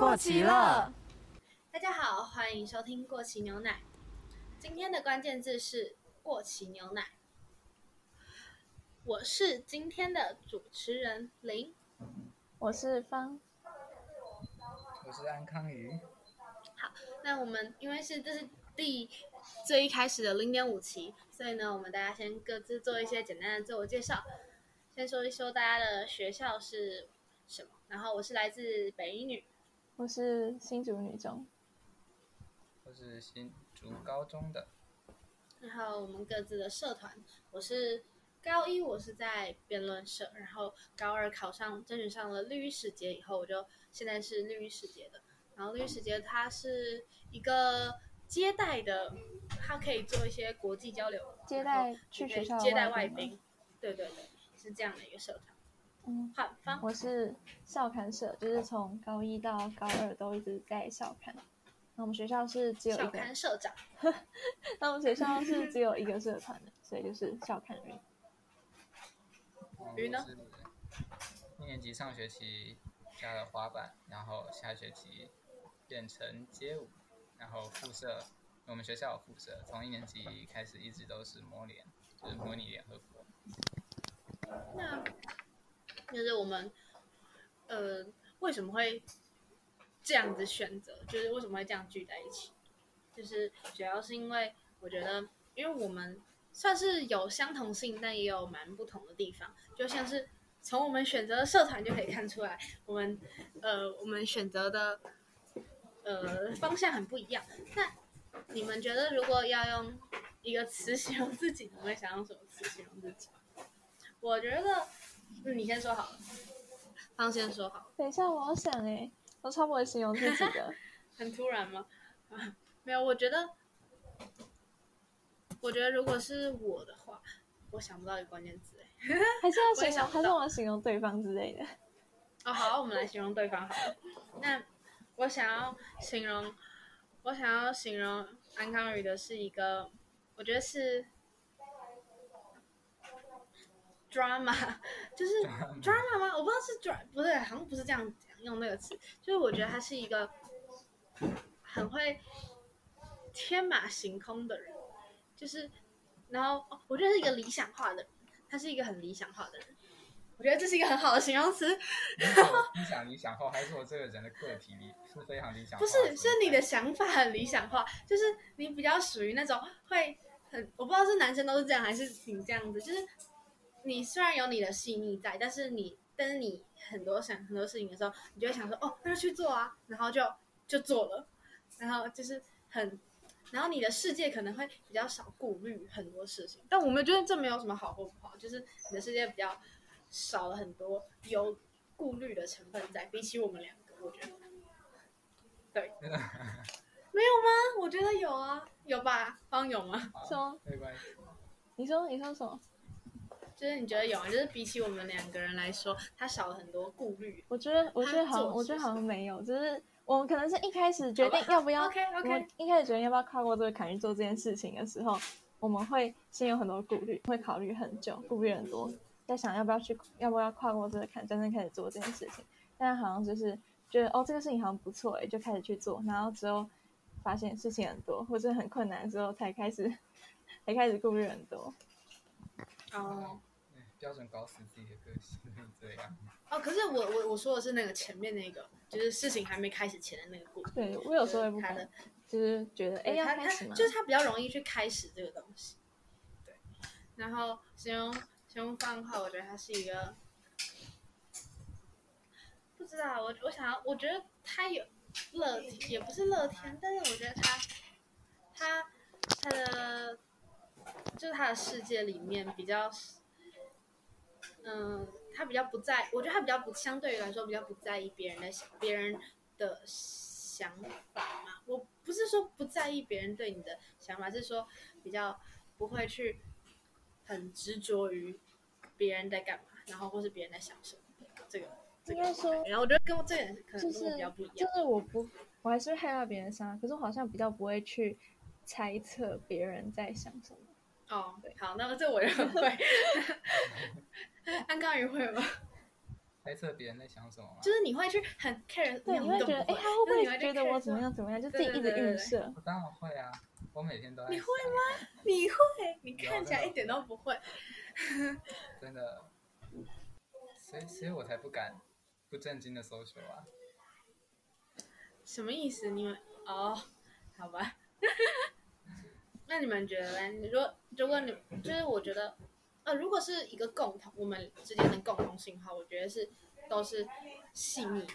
过期了。大家好，欢迎收听过期牛奶。今天的关键字是过期牛奶。我是今天的主持人林，我是方。我是安康鱼。好，那我们因为是这是第最一开始的零点五期，所以呢，我们大家先各自做一些简单的自我介绍。先说一说大家的学校是什么，然后我是来自北一女，我是新竹女中，我是新竹高中的。然后我们各自的社团，我是高一我是在辩论社，然后高二考上争取上了绿衣使节以后，我就现在是绿衣使节的。然后绿衣使节它是一个接待的，它可以做一些国际交流，接待去学校接待外外宾，对对对，是这样的一个社团。嗯，好，方我是校刊社，就是从高一到高二都一直在校刊。那我们学校是只有一校个，刊社长，那我们学校是只有一个社团的，所以就是校刊运。嗯鱼呢一年级上学期加了滑板，然后下学期变成街舞，然后副社，我们学校有副社，从一年级开始一直都是模联，就是模拟联合国。那就是我们呃为什么会这样子选择？就是为什么会这样聚在一起？就是主要是因为我觉得，因为我们算是有相同性，但也有蛮不同的地方。就像是从我们选择的社团就可以看出来，我们呃我们选择的呃方向很不一样。那你们觉得如果要用一个词形容自己，你会想用什么词形容自己？我觉得，嗯，你先说好了，方先说好，等一下，我要想哎，我超不会形容自己的。很突然吗？啊，没有，我觉得，我觉得如果是我的话，我想不到一个关键词哎。还是要形容，还是我形容对方之类的。哦，好，我们来形容对方好了。那我想要形容，我想要形容安康宇的是一个，我觉得是 drama，就是 drama 吗？我不知道是 dra，不对，好像不是这样讲用那个词。就是我觉得他是一个很会天马行空的人，就是然后、哦我觉得是一个理想化的人，他是一个很理想化的人。我觉得这是一个很好的形容词，理想理想化，还是我这个人的个体理是非常理想化不？是，是你的想法很理想化，就是你比较属于那种会很，我不知道是男生都是这样，还是你这样子，就是你虽然有你的细腻在，但是你，但是你很多想很多事情的时候，你就会想说，哦，那就去做啊，然后就就做了，然后就是很，然后你的世界可能会比较少顾虑很多事情，但我们觉得这没有什么好或不好，就是你的世界比较少了很多有顾虑的成分在，比起我们两个，我觉得。对，没有吗？我觉得有啊，有吧？方有吗？好什么？没关系。你说，你说什么？就是你觉得有啊？就是比起我们两个人来说，他少了很多顾虑。我觉得，我觉得好我觉得好像没有，就是我们可能是一开始决定要不要 OK 我 OK，们一开始决定要不要跨过这个坎去做这件事情的时候，我们会先有很多顾虑，会考虑很久，顾虑很多，在想要不要去，要不要跨过这个坎，真正开始做这件事情。但好像就是觉得哦，这个事情好像不错诶，就开始去做，然后之后发现事情很多，或者很困难的时候，才开始 才开始顾虑很多。哦嗯标准搞死自己的个性，这样。哦，可是我我我说的是那个前面那个，就是事情还没开始前的那个故事。对我有时候也不敢他的，就是觉得哎呀他他要开始吗？就是他比较容易去开始这个东西。对，然后形容形容方的话，我觉得他是一个，不知道我我想要，我觉得他有乐天，也不是乐天，但是我觉得他他他的就是他的世界里面比较，嗯，他比较不在，我觉得他比较不相对于来说比较不在意别人的想别人的想法嘛。我不是说不在意别人对你的想法，是说比较不会去很执着于别人在干嘛，然后或是别人在想什么。这个应该说然后我觉得跟我这点可能是跟我比较不一样就样。是我不，我还是害怕别人想法，可是我好像比较不会去猜测别人在想什么。哦，好，那么这我也很会。安刚鱼会吗？猜测别人在想什么吗？就是你会去很 care，对，你会觉得，哎，他会不会觉得我怎么样怎么样？就自己一直预设。我当然会啊，我每天都在。你会吗？你会？你看起来一点都不会。真的，所以所以我才不敢不正经的搜求啊。什么意思？你们哦，好吧。那你们觉得呢？你说，如果你就是我觉得，如果是一个共同，我们之间的共同信号，我觉得是都是细腻的。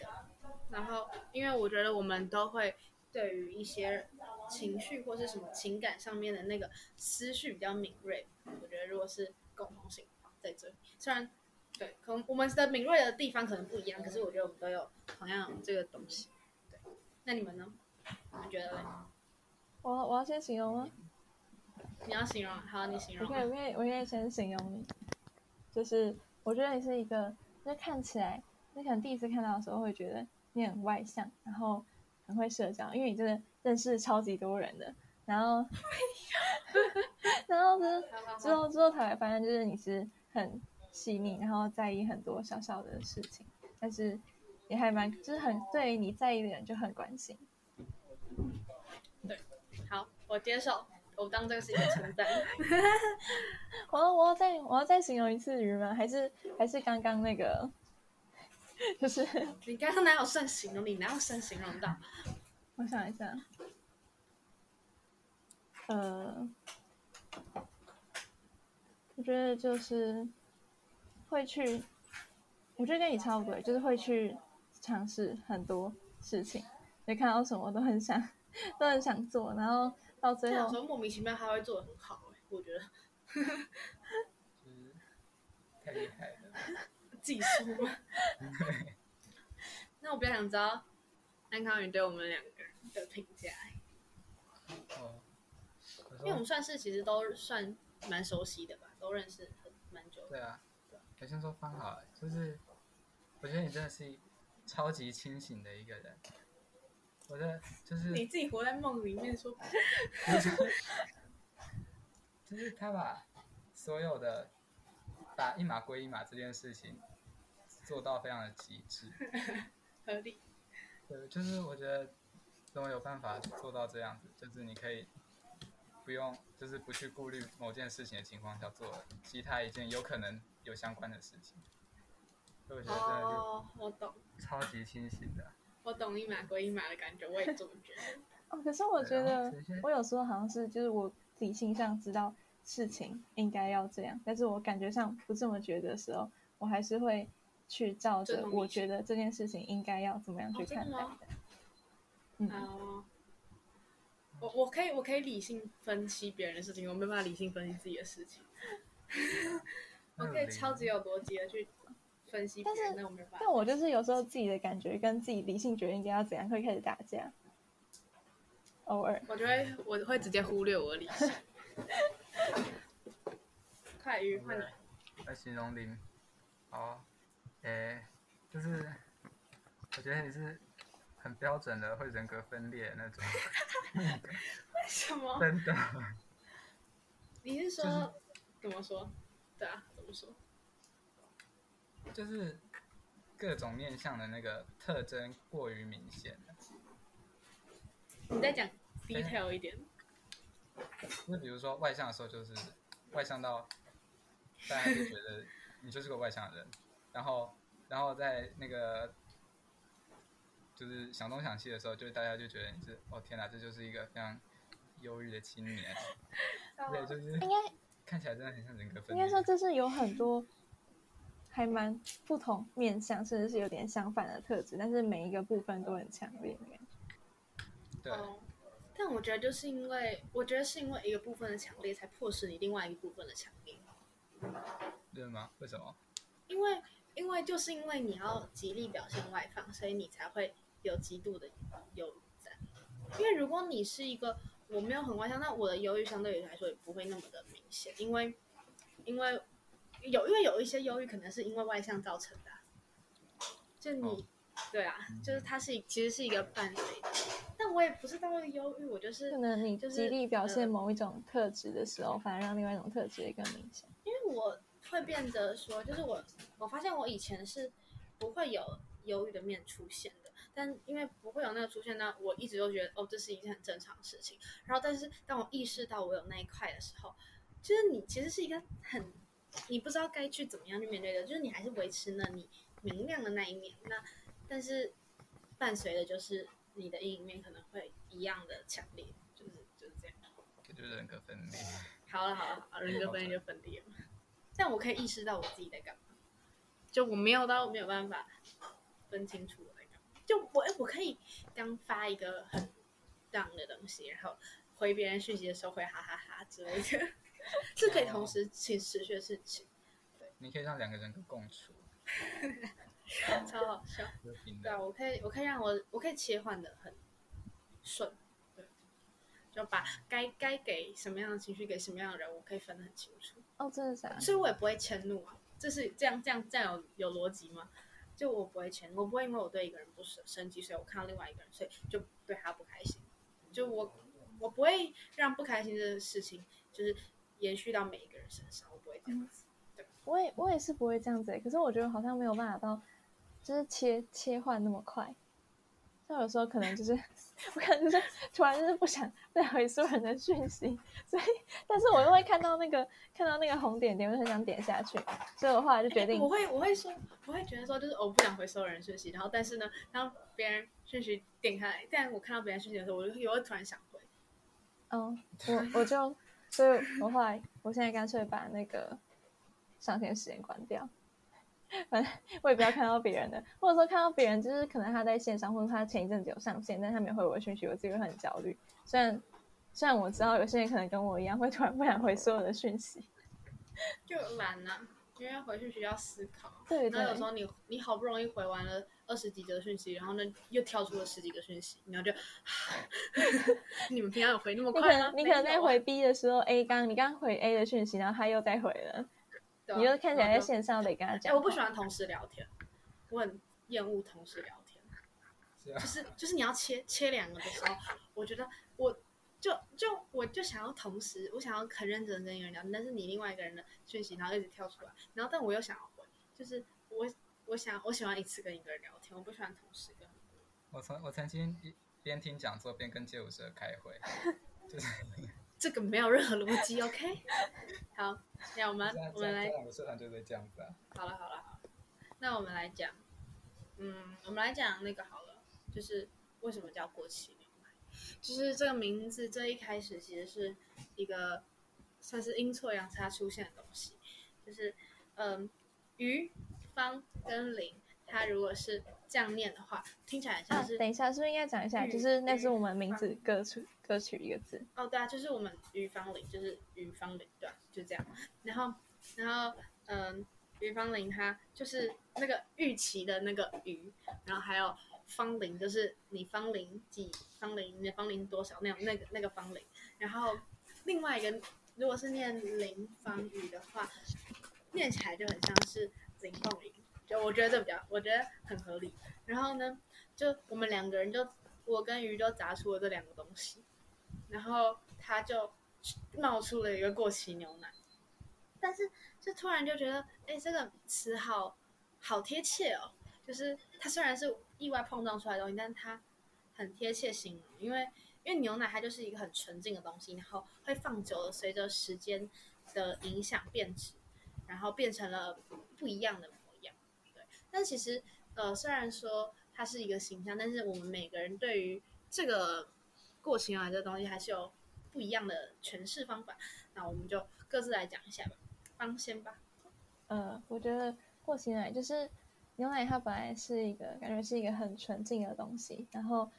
然后，因为我觉得我们都会对于一些情绪或是什么情感上面的那个思绪比较敏锐。我觉得如果是共同性在这里，虽然对，可能我们的敏锐的地方可能不一样，可是我觉得我们都有同样这个东西。对，那你们呢？你们觉得呢？我我要先形容吗？你要形容，好，你形容。我可以，我可以，我可以先形容你，就是我觉得你是一个，就是看起来，你可能第一次看到的时候会觉得你很外向，然后很会社交，因为你真的认识超级多人的，然后，然后呢，之后之后才会发现，就是你是很细腻，然后在意很多小小的事情，但是也还蛮，就是很对于你在意的人就很关心。对，好，我接受。我当这个是一个称赞。我要我要再我要再形容一次鱼吗？还是还是刚刚那个？就是你刚刚哪有算形容？你哪有算形容到？我想一下。呃，我觉得就是会去，我觉得跟你差不多，就是会去尝试很多事情，你看到什么都很想 都很想做，然后。到最后，莫名其妙他会做的很好哎，我觉得，太厉害了，技术。那我比较想知道安康宇对我们两个人的评价。哦，因为我们算是其实都算蛮熟悉的吧，都认识很蛮久。对啊，我先说方好，就是我觉得你真的是超级清醒的一个人。我的就是你自己活在梦里面说，就是他把所有的把一码归一码这件事情做到非常的极致，合理。对，就是我觉得怎么有办法做到这样子，就是你可以不用，就是不去顾虑某件事情的情况下做其他一件有可能有相关的事情，所以我觉得真的就我懂，超级清醒的。我懂一码归一码的感觉，我也这么觉得。哦，可是我觉得我有时候好像是，就是我理性上知道事情应该要这样，但是我感觉上不这么觉得的时候，我还是会去照着我觉得这件事情应该要怎么样去看待。嗯，我我可以我可以理性分析别人的事情，我没办法理性分析自己的事情。我可以超级有逻辑的去。分析，但是那我没办法。但我就是有时候自己的感觉跟自己理性决定应该要怎样，会开始打架。偶尔，我觉得我会直接忽略我的理性。快鱼换你。来形容你，哦，诶，就是我觉得你是很标准的会人格分裂那种。为什么？真的。你是说怎么说？对啊，怎么说？就是各种面相的那个特征过于明显了。你再讲 detail 一点。就比如说外向的时候，就是外向到大家就觉得 你就是个外向的人，然后然后在那个就是想东想西的时候，就大家就觉得你是哦天哪，这就是一个非常忧郁的青年。对，就是应该看起来真的很像人格分裂。应该说这是有很多。还蛮不同面相，甚至是有点相反的特质，但是每一个部分都很强烈的感觉。对，但我觉得就是因为，我觉得是因为一个部分的强烈，才迫使你另外一个部分的强烈。对吗？为什么？因为，因为就是因为你要极力表现外放，所以你才会有极度的忧郁在。因为如果你是一个我没有很外向，那我的忧郁相对于来说也不会那么的明显，因为，因为。有，因为有一些忧郁可能是因为外向造成的，就你，对啊，就是它是其实是一个伴随的，但我也不是到忧郁，我就是可能你就是极力表现某一种特质的时候，反而让另外一种特质也更明显。因为我会变得说，就是我我发现我以前是不会有忧郁的面出现的。但因为不会有那个出现，那我一直都觉得哦，这是一件很正常的事情。然后，但是当我意识到我有那一块的时候，就是你其实是一个很你不知道该去怎么样去面对的，就是你还是维持了你明亮的那一面。那但是伴随的就是你的阴影面可能会一样的强烈，就是就是这样。这就是人格分裂。好了好了好了，人格分裂就分裂了。但我可以意识到我自己在干嘛，就我没有到没有办法分清楚我在干嘛。就我我可以刚发一个很 down 的东西，然后回别人讯息的时候会哈哈哈之类的，是可以同时请持续的事情，你可以让两个人格共处，超好笑。对啊，我可以我可以让我我可以切换的很顺，对，就把该该给什么样的情绪给什么样的人，我可以分得很清楚。哦，真的假的？所以我也不会迁怒啊。这是这样这样这样有有逻辑吗？就我不会迁，我不会因为我对一个人不生生气，所以我看到另外一个人，所以就对他不开心。就我我不会让不开心的事情就是延续到每一个人身上，我不会这样子。我也我也是不会这样子欸、可是我觉得好像没有办法到，就是切切换那么快。像有时候可能就是 我可能就是突然就是不想不想回所有人的讯息，所以但是我又会看到那个看到那个红点点，我就很想点下去，所以我后来就决定我会我会说我会觉得说，就是我不想回所有人讯息，然后但是呢，当别人讯息点开来，但我看到别人讯息的时候，我就也会突然想回。嗯，我我就，所以我后来，我现在干脆把那个上线时间关掉，反正我也不要看到别人的，或者说看到别人，就是可能他在线上，或者他前一阵子有上线，但他没回我的讯息，我自己会很焦虑。虽然虽然我知道有些人可能跟我一样，会突然不想回所有的讯息，就懒呐、因为回去需要思考。对对然后有时候你你好不容易回完了二十几则讯息，然后呢又跳出了十几个讯息，然后就，你们平常有回那么快吗？你可能在回 B 的时候，A 刚你刚回 A 的讯息，然后他又再回了，啊你就看起来在线上得跟他哎、讲话。我不喜欢同时聊天，我很厌恶同时聊天。是啊就是就是你要切切两个的时候，我觉得我就就我就想要同时，我想要很认真地跟一个人聊，但是你另外一个人的讯息，然后一直跳出来，然后但我又想要回，就是我我想我喜欢一次跟一个人聊天，我不喜欢同时跟很多人。我曾我曾经一边听讲座边跟街舞社开会，就是 这个没有任何逻辑，OK？好，那我们我们来这两个社团就是这样子啊。好了好了好了，那我们来讲，嗯，我们来讲那个好了，就是为什么叫过期牛奶？就是这个名字最一开始其实是一个算是阴错阳差出现的东西，就是嗯，鱼方跟零，它如果是这样念的话，听起来像是、，等一下，是不是应该讲一下？就是那是我们名字歌曲歌曲一个字。哦，对啊，就是我们于方零，就是于方零，对、啊，就这样。然后，然后，嗯，于方零它就是那个玉琪的那个于，然后还有方零，就是你方零几方零，你的方零多少那种那个那个方零。然后另外一个，如果是念林方雨的话，念起来就很像是零凤营，就我觉得这比较，我觉得很合理。然后呢，就我们两个人就我跟鱼就砸出了这两个东西。然后他就冒出了一个过期牛奶，但是就突然就觉得，哎，这个词好好贴切哦。就是它虽然是意外碰撞出来的东西，但是它很贴切形容，因为因为牛奶它就是一个很纯净的东西，然后会放久了，随着时间的影响变质，然后变成了不一样的模样。对，但其实呃，虽然说它是一个形象，但是我们每个人对于这个过期牛奶这东西还是有不一样的诠释方法。那我们就各自来讲一下吧，方先吧。呃，我觉得过期奶就是牛奶，它本来是一个感觉是一个很纯净的东西，然后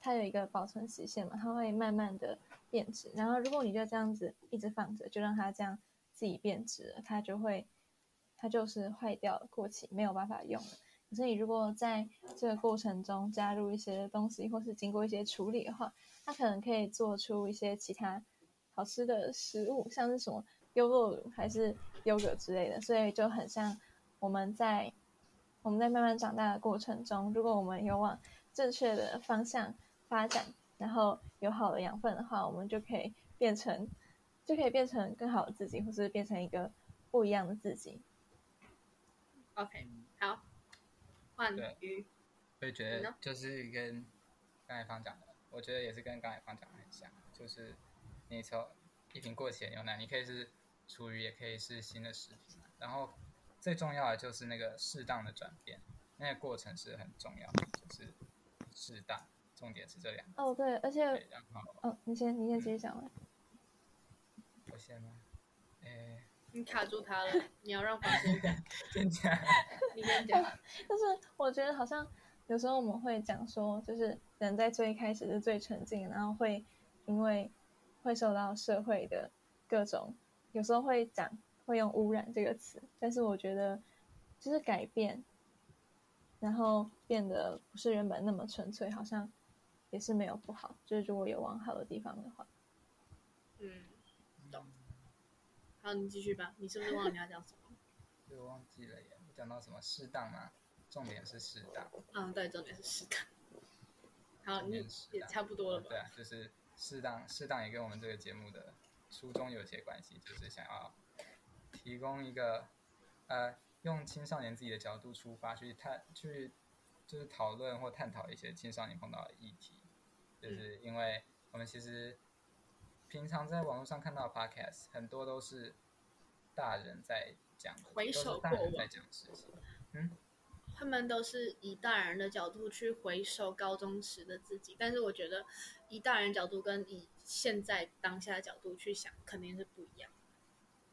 它有一个保存期限嘛，它会慢慢的变质。然后如果你就这样子一直放着，就让它这样自己变质了，它就会它就是坏掉了，过期没有办法用了。可是你如果在这个过程中加入一些东西，或是经过一些处理的话，它可能可以做出一些其他好吃的食物，像是什么优酪乳还是优格之类的，所以就很像我们在我们在慢慢长大的过程中，如果我们有往正确的方向发展，然后有好的养分的话，我们就可以变成就可以变成更好的自己，或是变成一个不一样的自己。OK，好，换对鱼，我也觉得就是跟刚才方讲的，我觉得也是跟刚才方讲的很像，就是你从一瓶过期的牛奶，你可以是厨余，也可以是新的食品，然后最重要的就是那个适当的转变，那个过程是很重要的，就是适当，重点是这两个。哦，对，而且对，然后哦，你先你先继续讲完。我先吗？诶，你卡住他了，你要让房先讲，先讲，你先讲。但是我觉得好像有时候我们会讲说，就是人在最一开始是最纯净，然后会因为会受到社会的各种，有时候会讲会用污染这个词，但是我觉得就是改变，然后变得不是原本那么纯粹，好像也是没有不好，就是如果有往好的地方的话。嗯，懂。好，你继续吧。你是不是忘了你要讲什么？我忘记了耶。我讲到什么适当吗？重点是适当。嗯，对，重点是适当。好，你也差不多了吧？对啊，就是适当，适当也跟我们这个节目的初衷有些关系，就是想要提供一个呃，用青少年自己的角度出发去探，去就是讨论或探讨一些青少年碰到的议题，就是因为我们其实平常在网络上看到的 podcast 很多都是大人在讲，回首大人过往在讲事情，嗯他们都是以大人的角度去回首高中时的自己，但是我觉得以大人角度跟以现在当下的角度去想，肯定是不一样。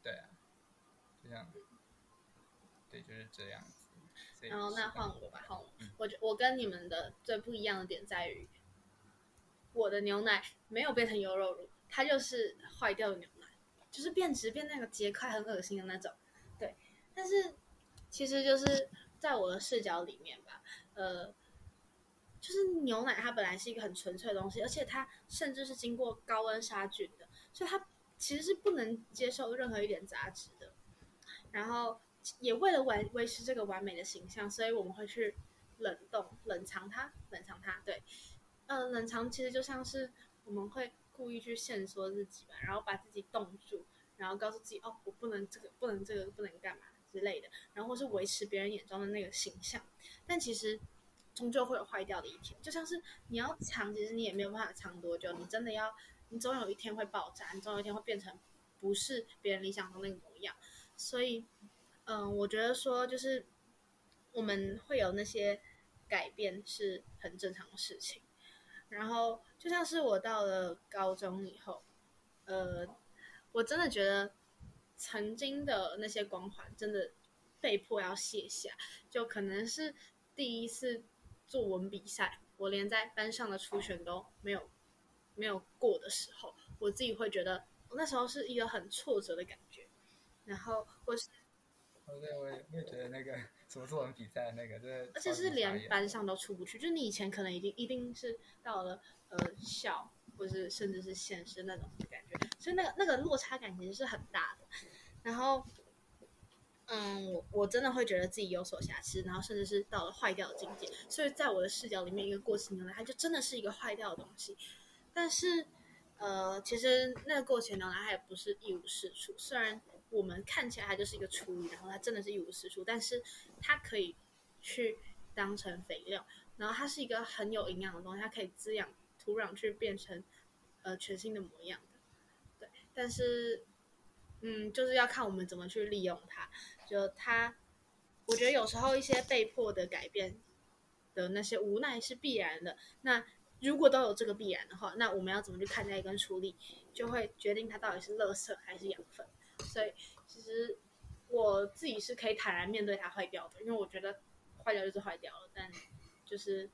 对啊，就像对，就是这样子。然后那换我吧，换我。我觉我跟你们的最不一样的点在于，我的牛奶没有变成优肉乳，它就是坏掉的牛奶，就是变质变那个结块很恶心的那种。对，但是其实就是在我的视角里面吧，呃，就是牛奶它本来是一个很纯粹的东西，而且它甚至是经过高温杀菌的，所以它其实是不能接受任何一点杂质的。然后也为了维维持这个完美的形象，所以我们会去冷冻、冷藏它、冷藏它。对，呃，冷藏其实就像是我们会故意去限缩自己吧，然后把自己冻住，然后告诉自己哦，我不能这个，不能这个，不能干嘛之类的，然后或是维持别人眼中的那个形象。但其实终究会有坏掉的一天，就像是你要藏，其实你也没有办法藏多久，你真的要，你总有一天会爆炸，你总有一天会变成不是别人理想中那个模样。所以，嗯，我觉得说就是我们会有那些改变是很正常的事情。然后，就像是我到了高中以后，呃，我真的觉得曾经的那些光环真的被迫要卸下，就可能是第一次作文比赛，我连在班上的初选都没有没有过的时候，我自己会觉得我那时候是一个很挫折的感觉。然后或是哦，对，我也我也觉得那个什么作文比赛那个，真的而且是连班上都出不去，就是你以前可能已经一定是到了呃校，或是甚至是县市那种感觉，所以那个那个落差感其实是很大的。然后，嗯，我我真的会觉得自己有所瑕疵，然后甚至是到了坏掉的境界。所以在我的视角里面，一个过期牛奶它就真的是一个坏掉的东西。但是，呃，其实那个过期牛奶它也不是一无是处，虽然我们看起来它就是一个厨余，然后它真的是一无是处，但是它可以去当成肥料，然后它是一个很有营养的东西，它可以滋养土壤去变成呃全新的模样的。对，但是嗯，就是要看我们怎么去利用它。就它，我觉得有时候一些被迫的改变的那些无奈是必然的。那如果都有这个必然的话，那我们要怎么去看待跟处理，就会决定它到底是垃圾还是养分。所以其实我自己是可以坦然面对它坏掉的，因为我觉得坏掉就是坏掉了，但就是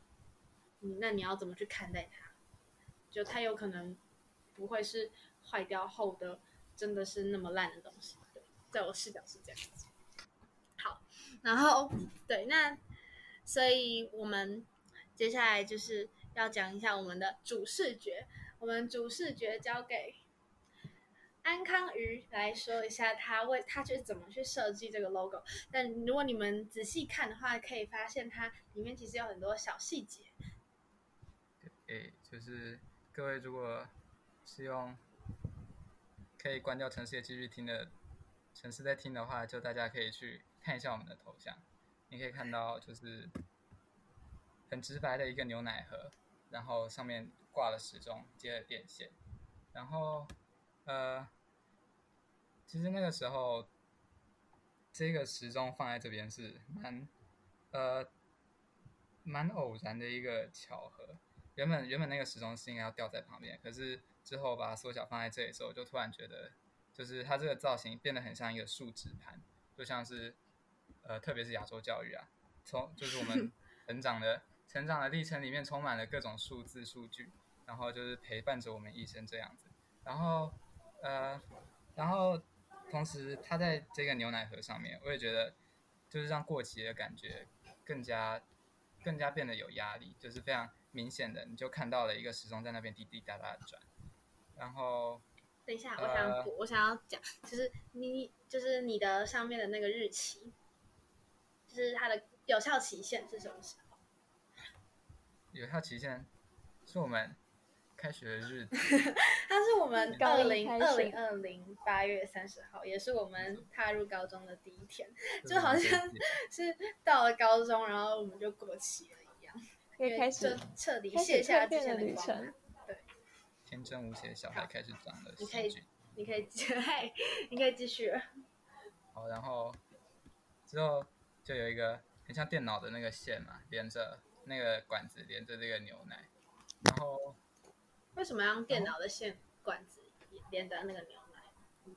你那你要怎么去看待它？就它有可能不会是坏掉后的真的是那么烂的东西。对，在我视角是这样子。好，然后对，那所以我们接下来就是要讲一下我们的主视觉，我们主视觉交给安康鱼来说一下他为他去怎么去设计这个 logo。但如果你们仔细看的话，可以发现它里面其实有很多小细节。对，就是各位如果是用可以关掉城市也继续听的城市在听的话，就大家可以去看一下我们的头像，你可以看到就是很直白的一个牛奶盒，然后上面挂了时钟，接了电线，然后呃，其实那个时候这个时钟放在这边是蛮呃蛮偶然的一个巧合。原本原本那个时钟是应该要吊在旁边，可是之后把它缩小放在这里的时候，就突然觉得，就是它这个造型变得很像一个树脂盘，就像是呃，特别是亚洲教育啊，从就是我们 成长的成长的历程里面充满了各种数字数据，然后就是陪伴着我们一生这样子，然后呃，然后同时它在这个牛奶盒上面，我也觉得就是让过期的感觉更加更加变得有压力，就是非常。明显的，你就看到了一个时钟在那边滴滴答答的转，然后等一下，我想补，我想要讲，就是你就是你的上面的那个日期，就是它的有效期限是什么时候？有效期限是我们开学的日子，它是我们二零二零二零八月三十号，也是我们踏入高中的第一天，就好像 是到了高中，然后我们就过期了。可以开始彻底卸下这些旅程。对，天真无邪的小孩开始长了。你可以，你可以，你可以继续。好，然后之后就有一个很像电脑的那个线嘛，连着那个管子，连着这个牛奶。然后为什么要用电脑的线管子连着那个牛奶？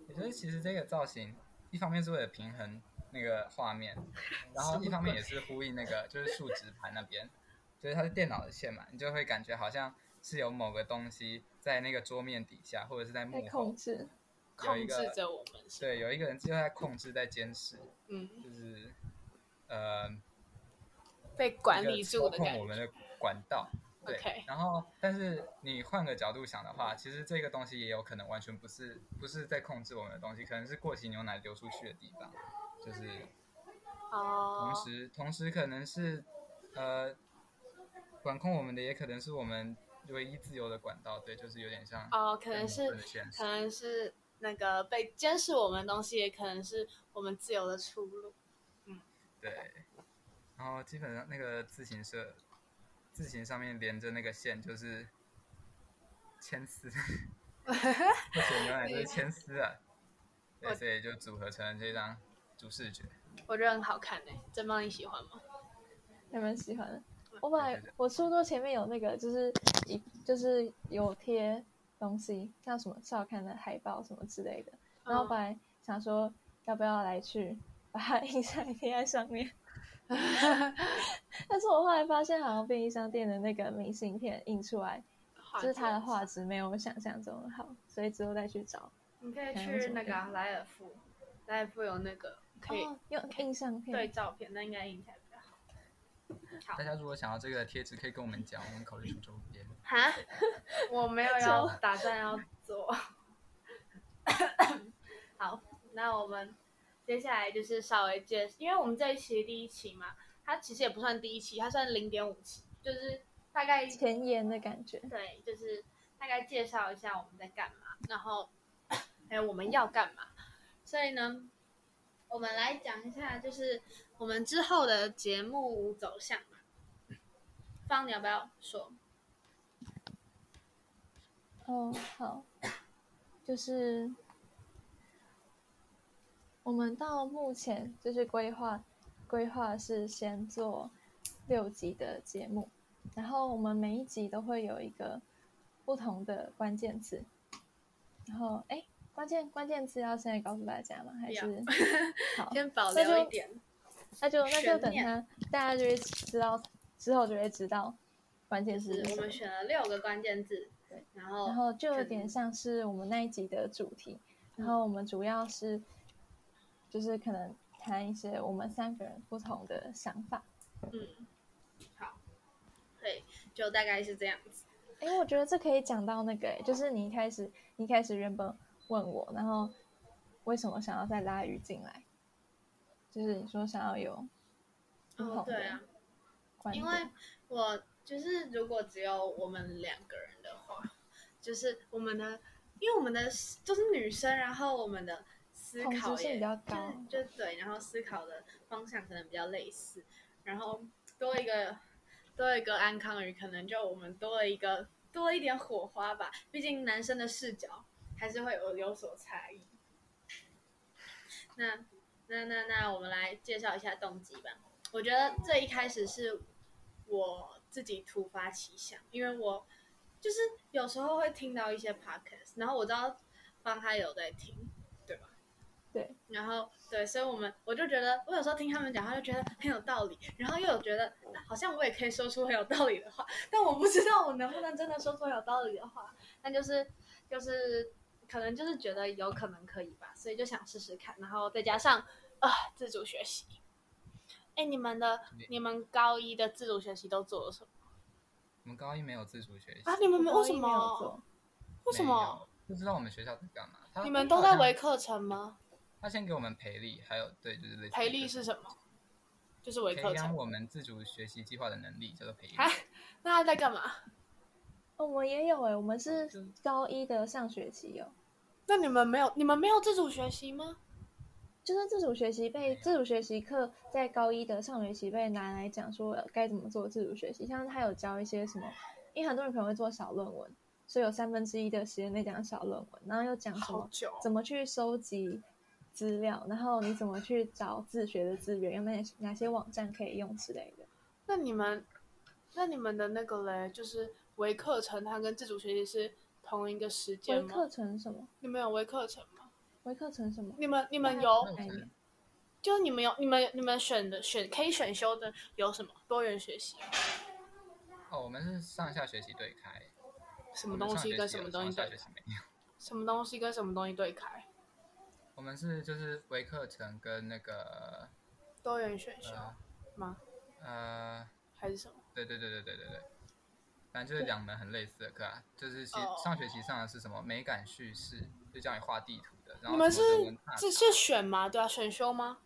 我觉得其实这个造型一方面是为了平衡那个画面，然后一方面也是呼应那个就是数值盘那边。就是它是电脑的线嘛，你就会感觉好像是有某个东西在那个桌面底下，或者是在幕后控制，控制着我们。对，有一个人就在控制，在监视。嗯，就是呃，被管理住的感觉。我们的管道。对。然后，但是你换个角度想的话，其实这个东西也有可能完全不是不是在控制我们的东西，可能是过期牛奶流出去的地方。就是。哦。同时，同时可能是呃。管控我们的也可能是我们唯一自由的管道，对，就是有点像哦，可能是可能是那个被监视我们的东西，也可能是我们自由的出路。嗯，对。然后基本上那个自行车，自行上面连着那个线就是牵丝，不写牛奶就是牵丝啊，对，所以就组合成了这张主视觉。我觉得很好看诶，真棒，你喜欢吗？还蛮喜欢的。我本来我书桌前面有那个，就是一就是有贴东西，像什么照看的海报什么之类的。然后本来想说要不要来去把它 印上贴在上面，但是我后来发现好像便利商店的那个明信片印出来，就是它的画质没有我想象中的好，所以之后再去找。你可以去那个莱尔富，莱尔富有那个可以用印相片对照片，那应该印起来。大家如果想要这个贴纸，可以跟我们讲，我们考虑出周边。哈，我没有 要打算要做。好，那我们接下来就是稍微介，因为我们这一期第一期嘛，它其实也不算第一期，它算零点五期，就是大概前言的感觉。对，就是大概介绍一下我们在干嘛，然后 还有我们要干嘛。所以呢，我们来讲一下，就是。我们之后的节目走向嘛，方你要不要说？哦，好，就是我们到目前就是规划，规划是先做六集的节目，然后我们每一集都会有一个不同的关键词，然后哎，关键关键词要现在告诉大家吗？还是好，先保留一点。那就那就等他，大家就会知道，之后就会知道关键字。我们选了六个关键字，对，然后然后就有点像是我们那一集的主题，然后我们主要是就是可能谈一些我们三个人不同的想法。嗯，好，对，就大概是这样子。哎，我觉得这可以讲到那个，就是你一开始一开始原本问我，然后为什么想要再拉鱼进来？就是你说想要有，哦对啊，因为我就是如果只有我们两个人的话，就是我们的，因为我们的就是女生，然后我们的思考也比较高，就对，然后思考的方向可能比较类似，然后多一个多一个安康鱼，可能就我们多了一个多一点火花吧。毕竟男生的视角还是会有有所差异。那那那那，我们来介绍一下动机吧。我觉得这一开始是我自己突发奇想，因为我就是有时候会听到一些 podcast，然后我知道方他有在听？对，然后对，所以我们我就觉得，我有时候听他们讲话就觉得很有道理，然后又有觉得好像我也可以说出很有道理的话，但我不知道我能不能真的说出有道理的话，但就是就是可能就是觉得有可能可以吧，所以就想试试看，然后再加上啊自主学习。哎，你们的你们高一的自主学习都做了什么我们高一没有自主学习啊？你们没为什么？为什么？不知道我们学校在干嘛？你们都在围课程吗？他先给我们培力，还有对，就是类似培力是什么？就是微课程。培养我们自主学习计划的能力，叫做培力。啊那他在干嘛？哦，我也有哎，我们是高一的上学期有，那你们没有你们没有自主学习吗？就是自主学习被自主学习课在高一的上学期被拿来讲说呃该怎么做自主学习，像他有教一些什么，因为很多人可能会做小论文，所以有三分之一的时间在讲小论文，然后又讲什么怎么去收集资料，然后你怎么去找自学的资源，有哪些哪些网站可以用之类的。那你们那你们的那个嘞，就是微课程，它跟自主学习是同一个时间吗？课程什么？你们有微课程吗？微课程什么？你们你们有就是你们有你们你们选的选可以选修的有什么多元学习？哦，我们是上下学期对开，什么东西跟什么东西对学期没有。什么东西跟什么东西对开？我们是就是微课程跟那个多元选修呃吗？呃，还是什么？对对对对对对对，反正就是两门很类似的课啊，就是其哦上学期上的是什么美感叙事，就教你画地图的，然后你们是这是选吗？对啊，选修吗？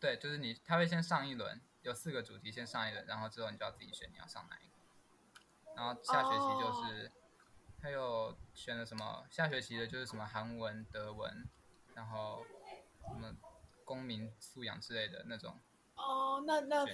对，就是你他会先上一轮，有四个主题先上一轮，然后之后你就要自己选你要上哪一个。然后下学期哦就是，还有选了什么？下学期的就是什么韩文、德文，然后什么公民素养之类的那种哦，那那。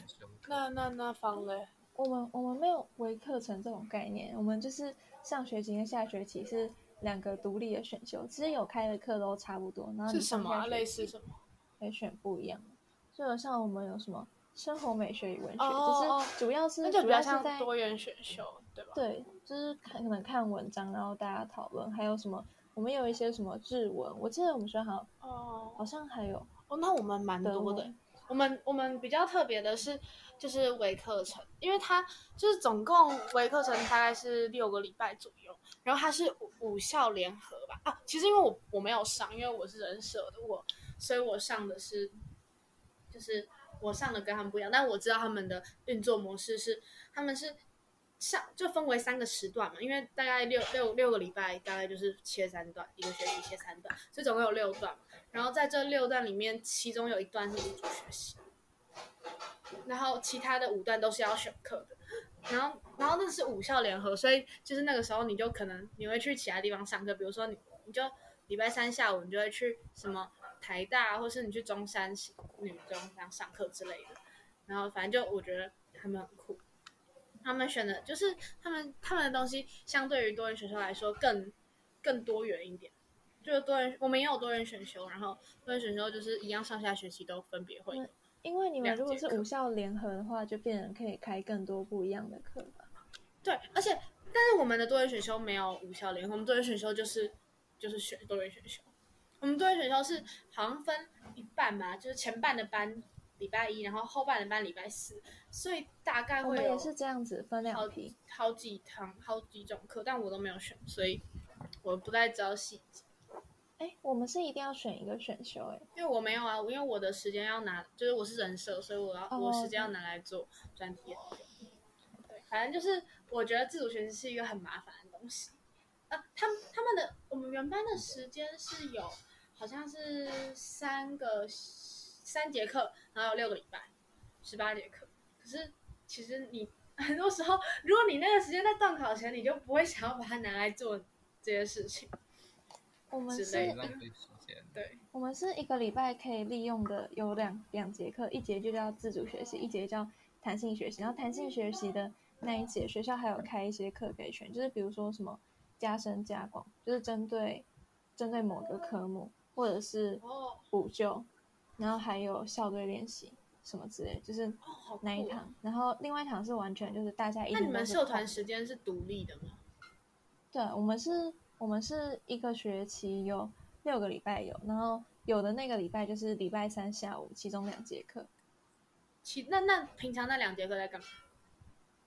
那那那方嘞？我们我们没有微课程这种概念，我们就是上学期跟下学期是两个独立的选修，其实有开的课都差不多，然后是什么类似什么？可以选不一样的。所以像我们有什么生活美学与文学，哦只是主要是那就比较像主要是在多元选修，对吧？对，就是看可能看文章，然后大家讨论，还有什么我们有一些什么日文，我记得我们学校好像哦好像还有哦，那我们蛮多的。我们我们比较特别的是，就是微课程，因为它就是总共微课程大概是六个礼拜左右，然后它是五五校联合吧啊，其实因为我我没有上，因为我是人社的，我所以我上的是，就是我上的跟他们不一样，但我知道他们的运作模式是，他们是上就分为三个时段嘛，因为大概六六六个礼拜，大概就是切三段，一个学期切三段，所以总共有六段。然后在这六段里面，其中有一段是自主学习，然后其他的五段都是要选课的。然后，然后那是五校联合，所以就是那个时候你就可能你会去其他地方上课，比如说你你就礼拜三下午你就会去什么台大，或是你去中山女中这样上课之类的。然后反正就我觉得他们很酷，他们选的就是他们他们的东西相对于多元选修来说更更多元一点。就是多元，我们也有多元选修，然后多元选修就是一样上下学期都分别会有。因为你们如果是五校联合的话，就变成可以开更多不一样的课吧。对，而且但是我们的多元选修没有五校联合，我们多元选修就是就是选多元选修。我们多元选修是好像分一半吧，就是前半的班礼拜一，然后后半的班礼拜四，所以大概会也是这样子分好两批。好几堂好几种课，但我都没有选，所以我不太知道细节。哎，我们是一定要选一个选修，哎，因为我没有啊，因为我的时间要拿，就是我是人设，所以我要、哦我时间要拿来做专题。对，反正就是我觉得自主学习是一个很麻烦的东西。呃，他们他们的我们原班的时间是有好像是三个三节课，然后有六个礼拜，十八节课。可是其实你很多时候，如果你那个时间在段考前，你就不会想要把它拿来做这些事情。我们是。对，我们是一个礼拜可以利用的有两两节课，一节就叫自主学习，一节叫弹性学习，然后弹性学习的那一节学校还有开一些课给选，就是比如说什么加深加广，就是针对针对某个科目，或者是哦补救，然后还有校队练习什么之类，就是。那一堂，然后另外一堂是完全就是大家一那你们社团时间是独立的吗？对，我们是，我们是一个学期有六个礼拜有，然后有的那个礼拜就是礼拜三下午，其中两节课。其那那平常那两节课在干嘛？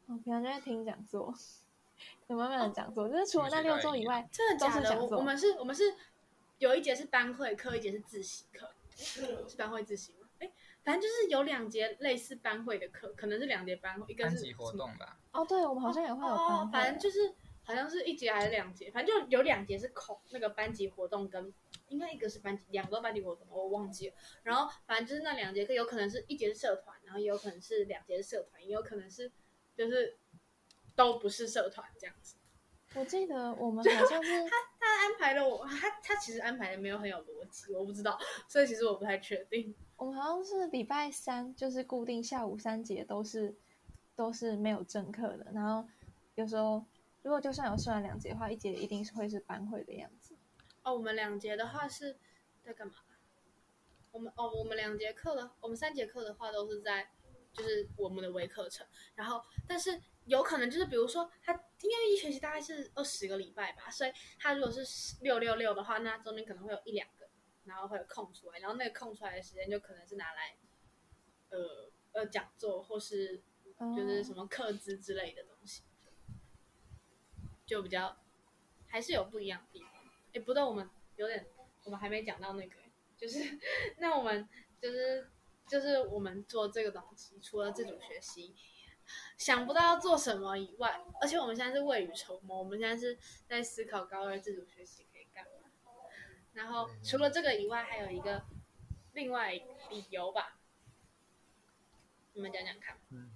我平常就在听讲座，有慢慢的讲座，就是除了那六周以外，真的假的？都是讲座我我们是，我们是有一节是班会课，一节是自习课，是班会自习吗？哎，反正就是有两节类似班会的课，可能是两节班会，一个是班级活动吧，哦，对，我们好像也会有班哦会，，反正就是好像是一节还是两节，反正就有两节是空那个班级活动跟应该一个是班级，两个班级活动我忘记了。然后反正就是那两节课，有可能是一节是社团，然后也有可能是两节是社团，也有可能是就是都不是社团这样子。我记得我们好像是，他他安排了我，他他其实安排的没有很有逻辑，我不知道，所以其实我不太确定。我们好像是礼拜三，就是固定下午三节都是都是没有正课的，然后有时候如果就算有社团两节的话，一节一定是会是班会的样子。哦，我们两节的话是在干嘛？我们哦，我们两节课的，我们三节课的话都是在就是我们的微课程，然后但是有可能就是比如说他因为一学期大概是二十个礼拜吧，所以他如果是六六六的话，那中间可能会有一两个，然后会有空出来，然后那个空出来的时间就可能是拿来呃呃讲座或是就是什么？么课资之类的东西，就比较还是有不一样的地方。哎，不对，我们有点，我们还没讲到那个，就是 那我们就是就是我们做这个东西，除了自主学习，想不到要做什么以外，而且我们现在是未雨绸缪，我们现在是在思考高二自主学习可以干嘛。然后除了这个以外，还有一个另外理由吧，你们讲讲看。嗯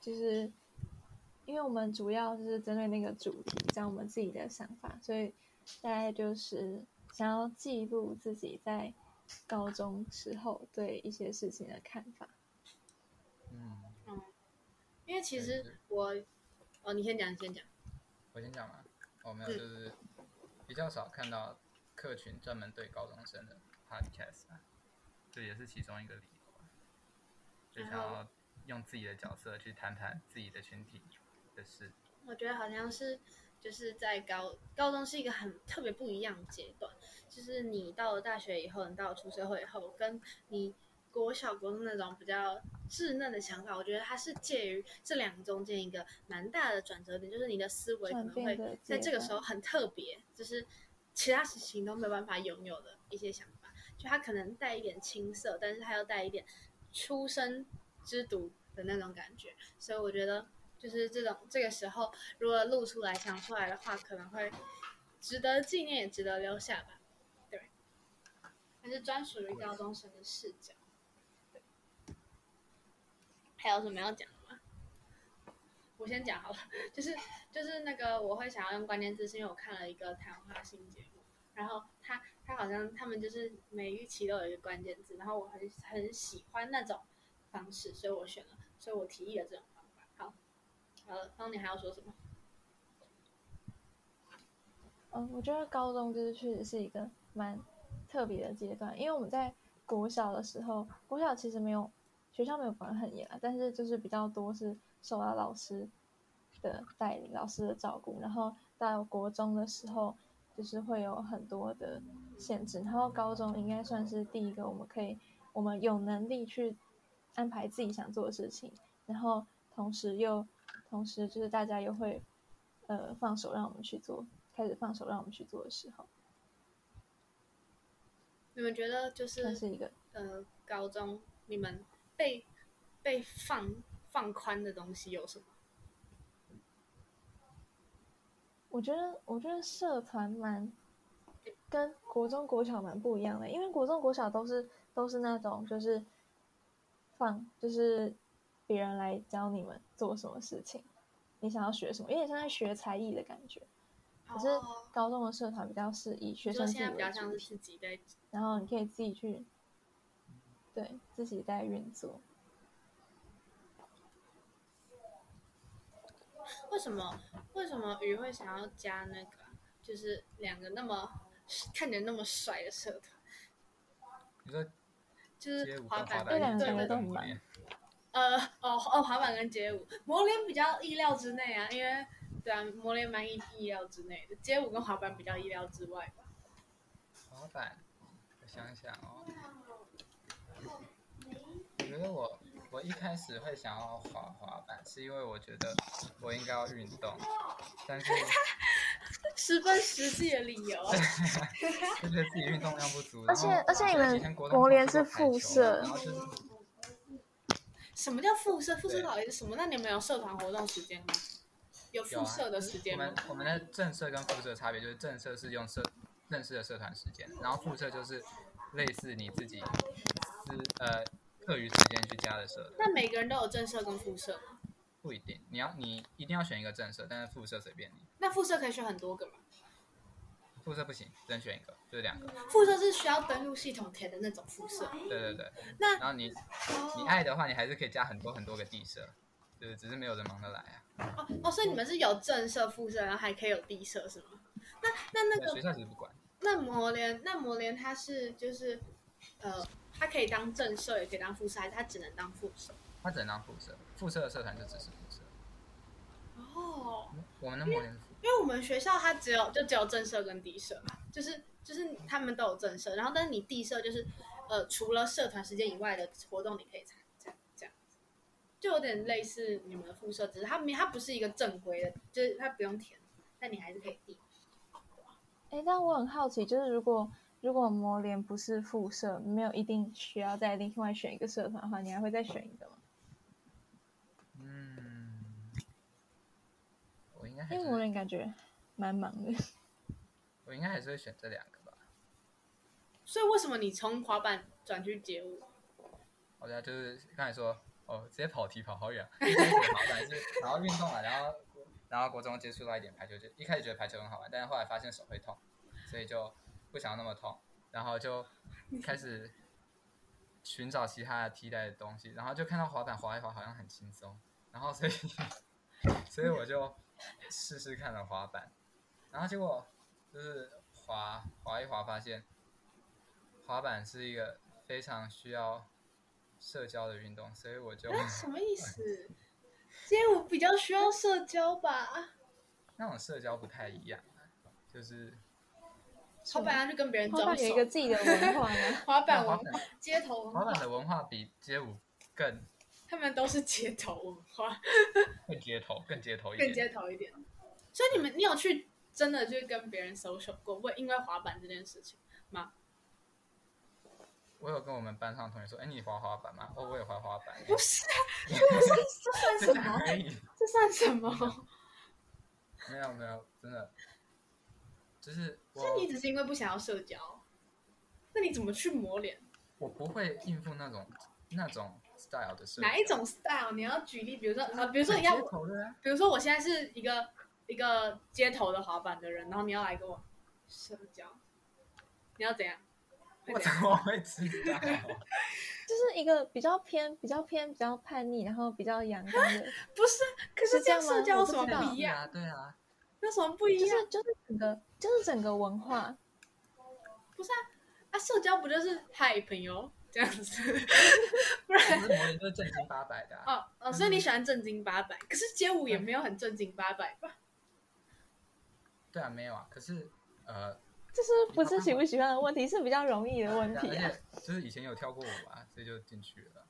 就是因为我们主要就是针对那个主题讲我们自己的想法，所以大概就是想要记录自己在高中时候对一些事情的看法。嗯，因为其实我，哦，你先讲，你先讲。我先讲嘛，我没有，嗯就是比较少看到客群专门对高中生的 podcast 啊，这也是其中一个理由吧，就想要用自己的角色去谈谈自己的群体的事。我觉得好像是就是在高高中是一个很特别不一样的阶段，就是你到了大学以后，你到了出社会以后，跟你国小国中那种比较稚嫩的想法，我觉得它是介于这两个中间一个蛮大的转折点，就是你的思维可能会在这个时候很特别，就是其他事情都没有办法拥有的一些想法，就它可能带一点青涩，但是它又带一点出生之毒的那种感觉，所以我觉得就是这种这个时候如果露出来想出来的话，可能会值得纪念，也值得留下吧。对，还是专属于高中生的视角。对，还有什么要讲的吗？我先讲好了，就是就是那个我会想要用关键字，是因为我看了一个谈话性节目，然后他他好像他们就是每一期都有一个关键字，然后我很很喜欢那种方式，所以我选了，所以我提议了这种方法。好，好了，方你还要说什么？嗯，我觉得高中就是确实是一个蛮特别的阶段，因为我们在国小的时候，国小其实没有学校没有管得很严啊，但是就是比较多是受到老师的带领、老师的照顾，然后到国中的时候，就是会有很多的限制，然后高中应该算是第一个我们可以我们有能力去安排自己想做的事情，然后同时又同时就是大家又会呃放手让我们去做。开始放手让我们去做的时候，你们觉得就是那是一个呃，高中你们被被放放宽的东西有什么？我觉得，我觉得社团蛮跟国中、国小蛮不一样的，因为国中、国小都是都是那种就是放，就是别人来教你们做什么事情，你想要学什么，有点像在学才艺的感觉。可是哦高中的社团比较是以学生自己为主然后你可以自己去，对自己在运作。为什么为什么鱼会想要加那个？就是两个那么看着那么帅的社团。你说，就是滑板跟摩联。呃，哦哦，滑板跟街舞摩联比较意料之内啊，因为对啊，摩联蛮意意料之内的，街舞跟滑板比较意料之外吧。滑板，我想想哦。我我我一开始会想要滑滑板，是因为我觉得我应该要运动，但是 十分实际的理由，就觉得自己运动量不足，而且而且你们国联是跑过排球附设然后就是什么叫复社？复社对到底是什么？那你们有社团活动时间吗？有有啊复社的时间吗我们？我们的正社跟副社的差别就是正社是用社正式的社团时间，然后副社就是类似你自己私呃课余时间去加的社团，那每个人都有正社跟副社吗？不一定，你要你一定要选一个正社，但是副社随便你，那副社可以选很多个吗？副社不行，只能选一个，就是两个，副社是需要登录系统填的那种副社。对对对，那然后你你哦爱的话，你还是可以加很多很多个地社，就是只是没有人忙得来啊，哦哦，所以你们是有正社、副社，然后还可以有地社是吗？那那那个学个校其实不管，那魔联那魔联它是就是呃，它可以当正社，也可以当副社，还是它只能当副社？他只能当副社，副社的社团就只是副社，哦，我们的模联是因为我们学校它只有就只有正社跟地社嘛，就是就是他们都有正社，然后但是你地社就是呃除了社团时间以外的活动你可以参加这样子，就有点类似你们的副社，只是它没它不是一个正规的，就是它不用填，但你还是可以递。哎，但我很好奇，就是如果如果磨联不是副社，没有一定需要再另外选一个社团的话，你还会再选一个吗？嗯，我应该还因为模是联感觉蛮忙的。我应该还是会选这两个吧。所以为什么你从滑板转去街舞？好的，就是刚才说哦，直接跑题跑好远。一开始滑板是然后运动了，然后然后国中接触到一点排球，就一开始觉得排球很好玩，但是后来发现手会痛，所以就不想要那么痛，然后就开始寻找其他的替代的东西，然后就看到滑板滑一滑好像很轻松，然后所以所以我就试试看了滑板，然后结果就是滑滑一滑发现滑板是一个非常需要社交的运动，所以我就啊，什么意思？街舞比较需要社交吧？那种社交不太一样啊，就是滑板要去跟别人招滑板有一个，自己的文化呢。滑板文化街头文化，滑板的文化比街舞更他们都是街头文化，更街头，更街头一点更。街头一点。所以你们，你有去真的去跟别人 social 过，为因为滑板这件事情吗？我有跟我们班上同学说：“哎，你滑滑板吗？”哦，我也滑滑板。不是啊，这是这算什么？这算什么？没有没有，真的，就是所以你只是因为不想要社交，那你怎么去磨脸？我不会应付那种那种 style 的社哪一种 style？你要举例，比如说啊，比如说你要？比如说我现在是一个一个街头的滑板的人，然后你要来跟我社交，你要怎样？我怎么会知道？就是一个比较偏、比较偏、比较叛逆，然后比较阳光的，不是，可是这样社交有什么不一样？对啊，对啊，有什么不一样？就是就是整个就是整个文化，不是啊，啊，社交不就是嗨朋友这样子？不是模拟就是正经八百的啊。哦哦，所以你喜欢正经八百，可是街舞也没有很正经八百吧？对啊，没有啊。可是呃，这是不是喜不喜欢的问题，是比较容易的问题啊。而且就是以前有跳过舞啊，所以就进去了。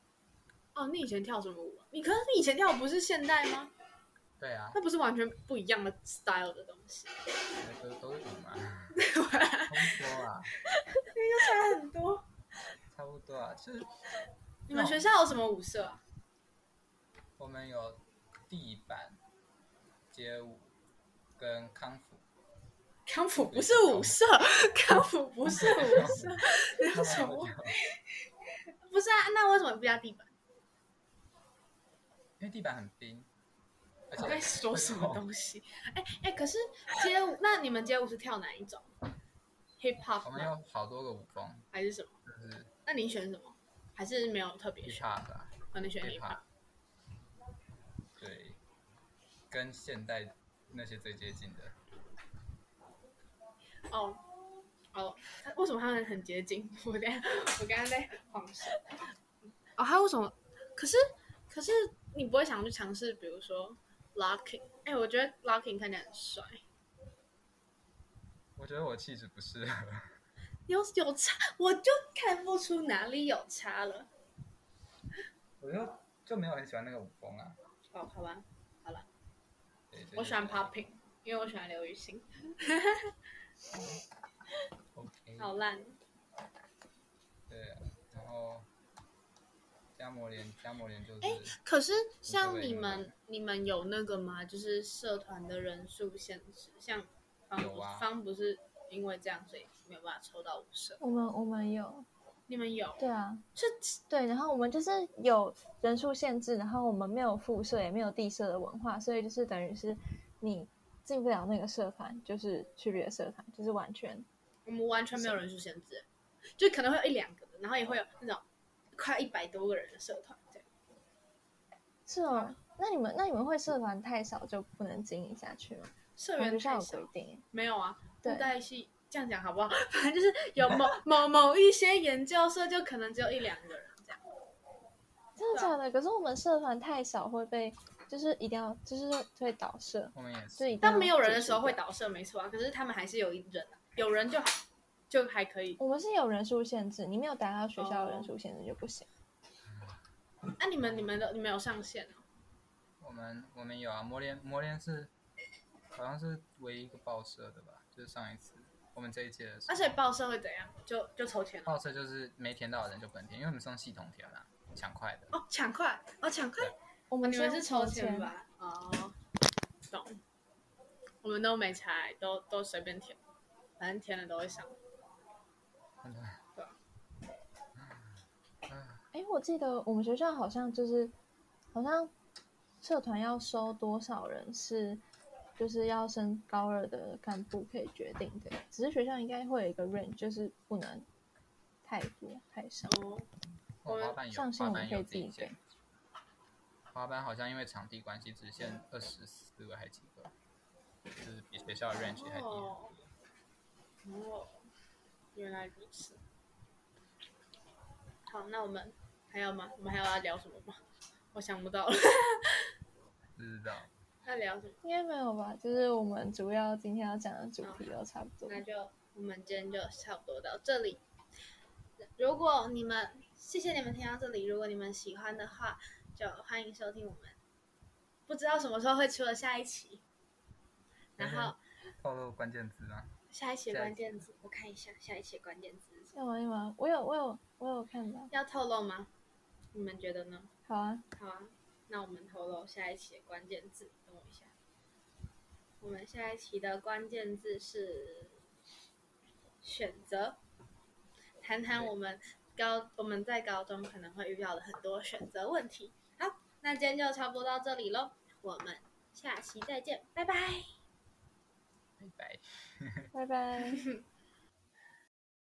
哦，你以前跳什么舞啊？你可是你以前跳的不是现代吗？对啊，那不是完全不一样的 style 的东西，都都是舞嘛，差不多啊，差很多。差不多啊。就是你们学校有什么舞社啊？我们有地板、街舞跟康复，康复不是舞社，康复。不是舞社，你什么不是啊，那为什么不要地板？因为地板很冰，而我在说什么东西？哎哎，可是街舞，那你们街舞是跳哪一种？Hip Hop？我们？有好多个舞风，还是什么？就是那你选什么？还是没有特别 hip 选？hop 啊可能选 hip hop。。对，跟现代那些最接近的。哦哦，为什么他们很接近？我刚我刚刚在晃神。哦，他为什么？可是可是你不会想去尝试，比如说 locking？哎、我觉得 locking 看起来很帅。我觉得我气质不适合。有有差，我就看不出哪里有差了。我就就没有很喜欢那个舞风啊。哦，好吧，好了我喜欢。popping，因为我喜欢刘雨欣。OK。好烂，对啊，然后加摩连，加摩连就是。哎可是像你们，你们有那个吗？就是社团的人数限制，像方有啊方不是因为这样，所以没有办法抽到五社。我们我们有，你们有？对啊，是对，然后我们就是有人数限制，然后我们没有副社，也没有地社的文化，所以就是等于是你进不了那个社团，就是去别的社团，就是完全我们完全没有人数限制，就可能会有一两个的，然后也会有那种快一百多个人的社团这样。是哦。那你们那你们会社团太少就不能经营下去吗？社员太少规定，没有啊，对布袋戏这样讲好不好？反正就是有某某 某一些研究社，就可能只有一两个人这样。真的假的？可是我们社团太少会被，就是一定要就是会倒社，我们也。是当没有人的时候。会倒社，没错啊。可是他们还是有一人啊，有人就好，就还可以。我们是有人数限制，你没有达到学校的哦人数限制就不行。那、你们、你们的、你们有上线哦？我们我们有啊，魔联魔联是好像是唯一一个报社的吧？就是上一次我们这一届的时候，而且报社会怎样？就就抽签报社就是没填到的人就不能填，因为我们是用系统填啦，抢快的。哦，抢快哦，抢快！我们你们是抽签签？吧？哦，懂。我们都没拆，都都随便填，反正填了都会上。哎，我记得我们学校好像就是，好像社团要收多少人是，就是要升高二的干部可以决定的。只是学校应该会有一个 range，就是不能太多太少。哦，我花瓣有上限我们可以自己给自己限。花班好像因为场地关系只限二十四个还几个，就是比学校的 range 还低。哦，哦，原来如此。好，那我们还有吗？我们还要聊什么吗？我想不到了，不知道。那聊什么？应该没有吧？就是我们主要今天要讲的主题都差不多。那就我们今天就差不多到这里。如果你们谢谢你们听到这里，如果你们喜欢的话，就欢迎收听我们。不知道什么时候会出的下一期，然后透露关键字吗？下一期关键字，我看一下下一期的关键字要玩一玩？我有，我有，我有看到。要透露吗？你们觉得呢？好啊，好啊，那我们透露下一期的关键字，等我一下。我们下一期的关键字是选择，谈谈我们高我们在高中可能会遇到的很多选择问题。好，那今天就差不多到这里喽，我们下期再见，拜拜。拜拜。拜拜。